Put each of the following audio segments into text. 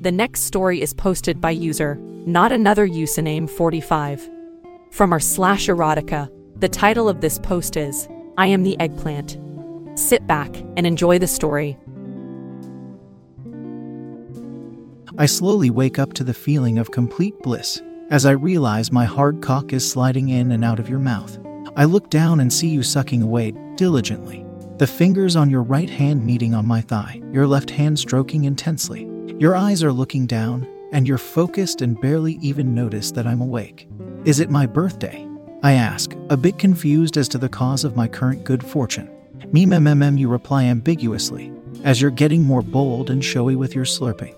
The next story is posted by user not another username 45. From r slash erotica, the title of this post is I am the eggplant. Sit back and enjoy the story. I slowly wake up to the feeling of complete bliss as I realize my hard cock is sliding in and out of your mouth. I look down and see you sucking away diligently, the fingers on your right hand meeting on my thigh, your left hand stroking intensely. Your eyes are looking down, and you're focused and barely even notice that I'm awake. Is it my birthday? I ask, a bit confused as to the cause of my current good fortune. Me mm you reply ambiguously, as you're getting more bold and showy with your slurping.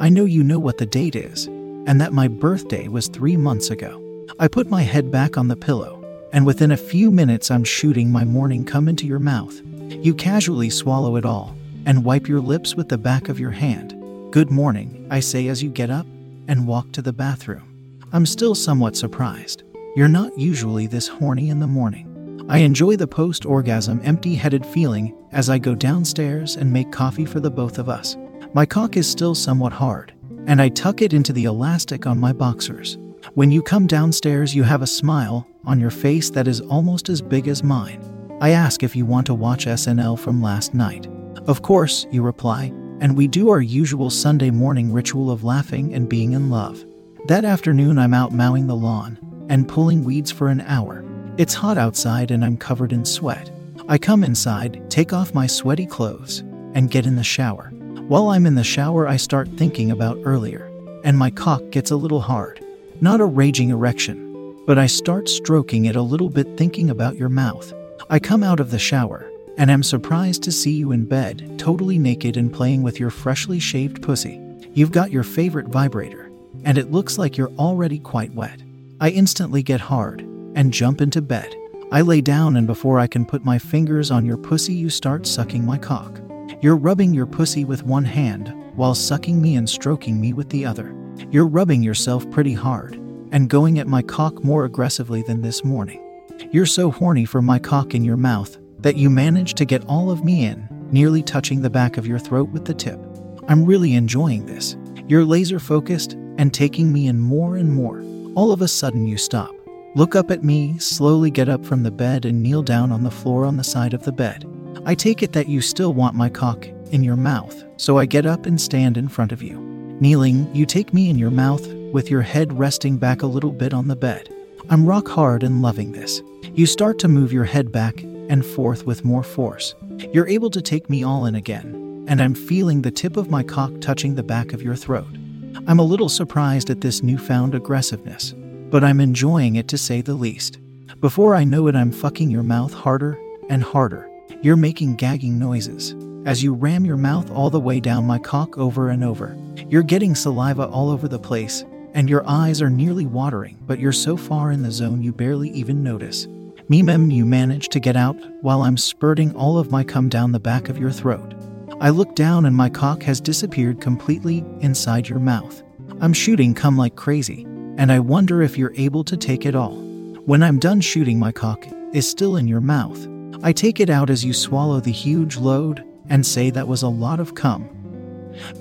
I know you know what the date is, and that my birthday was three months ago. I put my head back on the pillow, and within a few minutes I'm shooting my morning cum into your mouth. You casually swallow it all, and wipe your lips with the back of your hand. Good morning, I say as you get up and walk to the bathroom. I'm still somewhat surprised. You're not usually this horny in the morning. I enjoy the post orgasm empty headed feeling as I go downstairs and make coffee for the both of us. My cock is still somewhat hard, and I tuck it into the elastic on my boxers. When you come downstairs, you have a smile on your face that is almost as big as mine. I ask if you want to watch SNL from last night. Of course, you reply, and we do our usual Sunday morning ritual of laughing and being in love. That afternoon, I'm out mowing the lawn and pulling weeds for an hour. It's hot outside and I'm covered in sweat. I come inside, take off my sweaty clothes, and get in the shower. While I'm in the shower, I start thinking about earlier, and my cock gets a little hard. Not a raging erection, but I start stroking it a little bit, thinking about your mouth. I come out of the shower and am surprised to see you in bed, totally naked and playing with your freshly shaved pussy. You've got your favorite vibrator, and it looks like you're already quite wet. I instantly get hard and jump into bed. I lay down, and before I can put my fingers on your pussy, you start sucking my cock. You're rubbing your pussy with one hand while sucking me and stroking me with the other. You're rubbing yourself pretty hard and going at my cock more aggressively than this morning. You're so horny for my cock in your mouth that you managed to get all of me in, nearly touching the back of your throat with the tip. I'm really enjoying this. You're laser focused and taking me in more and more. All of a sudden, you stop. Look up at me, slowly get up from the bed, and kneel down on the floor on the side of the bed. I take it that you still want my cock in your mouth, so I get up and stand in front of you. Kneeling, you take me in your mouth with your head resting back a little bit on the bed. I'm rock hard and loving this. You start to move your head back and forth with more force. You're able to take me all in again, and I'm feeling the tip of my cock touching the back of your throat. I'm a little surprised at this newfound aggressiveness, but I'm enjoying it to say the least. Before I know it, I'm fucking your mouth harder and harder. You're making gagging noises as you ram your mouth all the way down my cock over and over. You're getting saliva all over the place, and your eyes are nearly watering, but you're so far in the zone you barely even notice. Meme, you manage to get out while I'm spurting all of my cum down the back of your throat. I look down and my cock has disappeared completely inside your mouth. I'm shooting cum like crazy, and I wonder if you're able to take it all. When I'm done shooting, my cock is still in your mouth. I take it out as you swallow the huge load and say that was a lot of cum.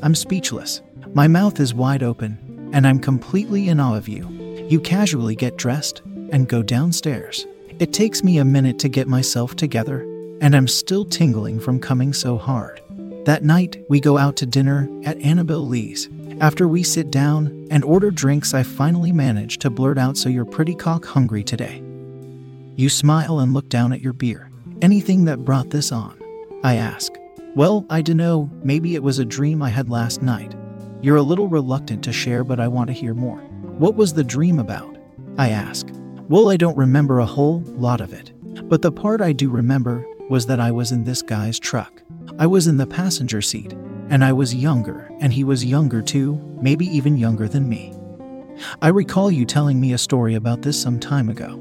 I'm speechless. My mouth is wide open, and I'm completely in awe of you. You casually get dressed and go downstairs. It takes me a minute to get myself together, and I'm still tingling from coming so hard. That night, we go out to dinner at Annabelle Lee's, After we sit down and order drinks, I finally manage to blurt out, So you're pretty cock hungry today. You smile and look down at your beer. Anything that brought this on? I ask. Well, I dunno, maybe it was a dream I had last night. You're a little reluctant to share, but I want to hear more. What was the dream about? I ask. Well, I don't remember a whole lot of it, but the part I do remember was that I was in this guy's truck. I was in the passenger seat, and I was younger, and he was younger too, maybe even younger than me. I recall you telling me a story about this some time ago.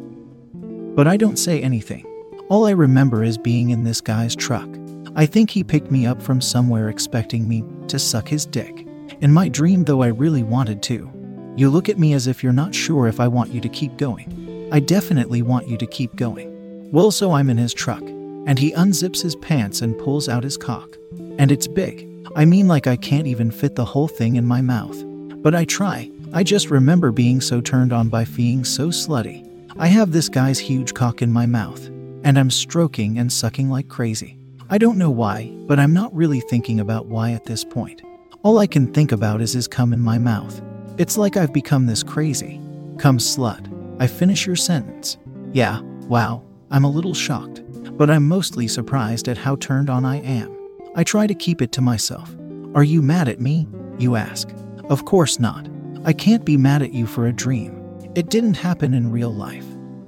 But I don't say anything. All I remember is being in this guy's truck. I think he picked me up from somewhere expecting me to suck his dick. In my dream, though I really wanted to. You look at me as if you're not sure if I want you to keep going. I definitely want you to keep going. Well, so I'm in his truck, and he unzips his pants and pulls out his cock. And it's big. I mean, like I can't even fit the whole thing in my mouth. But I try. I just remember being so turned on by being so slutty. I have this guy's huge cock in my mouth, and I'm stroking and sucking like crazy. I don't know why, but I'm not really thinking about why at this point. All I can think about is his cum in my mouth. It's like I've become this crazy. Come slut. I finish your sentence. Yeah, wow, I'm a little shocked, but I'm mostly surprised at how turned on I am. I try to keep it to myself. Are you mad at me? You ask. Of course not. I can't be mad at you for a dream. It didn't happen in real life.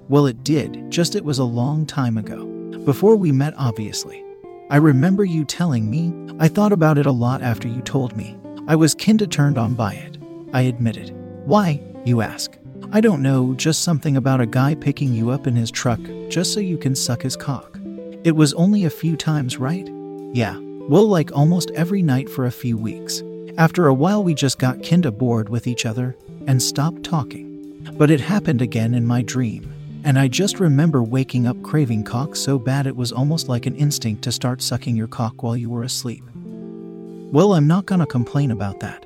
Well, it did, just it was a long time ago. Before we met, obviously. I remember you telling me. I thought about it a lot after you told me. I was kinda turned on by it. I admitted. Why? You ask. I don't know, just something about a guy picking you up in his truck just so you can suck his cock. It was only a few times, right? Yeah, well, like almost every night for a few weeks. After a while, we just got kinda bored with each other and stopped talking. But it happened again in my dream, and I just remember waking up craving cock so bad it was almost like an instinct to start sucking your cock while you were asleep. Well, I'm not gonna complain about that.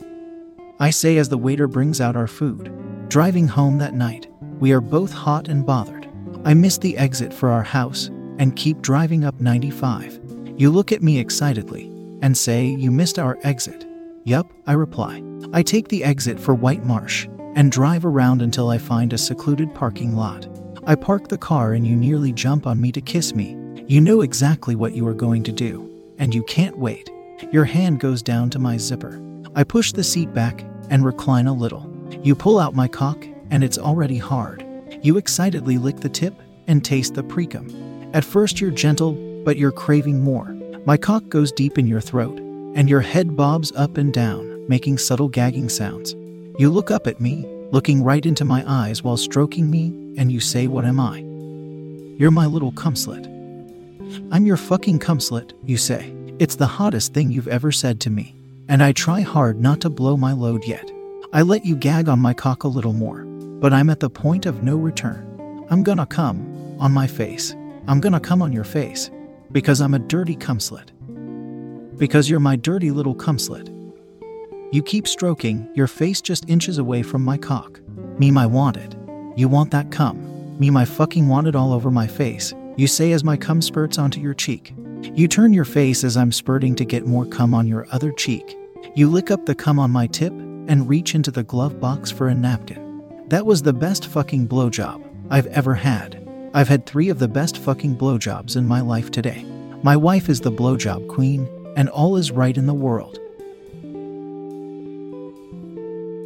I say as the waiter brings out our food. Driving home that night, we are both hot and bothered. I miss the exit for our house and keep driving up 95. You look at me excitedly and say, You missed our exit. Yup, I reply. I take the exit for White Marsh and drive around until I find a secluded parking lot. I park the car and you nearly jump on me to kiss me. You know exactly what you are going to do, and you can't wait. Your hand goes down to my zipper. I push the seat back and recline a little. You pull out my cock, and it's already hard. You excitedly lick the tip and taste the precum. At first, you're gentle but you're craving more. My cock goes deep in your throat, and your head bobs up and down, making subtle gagging sounds. You look up at me, looking right into my eyes while stroking me, and you say, What am I? You're my little cumslet. I'm your fucking cumslet, you say. It's the hottest thing you've ever said to me, and I try hard not to blow my load yet. I let you gag on my cock a little more, but I'm at the point of no return. I'm gonna come on my face. I'm gonna come on your face. Because I'm a dirty cumslet. Because you're my dirty little cumslet. You keep stroking, your face just inches away from my cock. Me, my wanted. You want that cum. Me, my fucking wanted all over my face. You say as my cum spurts onto your cheek. You turn your face as I'm spurting to get more cum on your other cheek. You lick up the cum on my tip and reach into the glove box for a napkin. That was the best fucking blowjob I've ever had. I've had three of the best fucking blowjobs in my life today. My wife is the blowjob queen, and all is right in the world.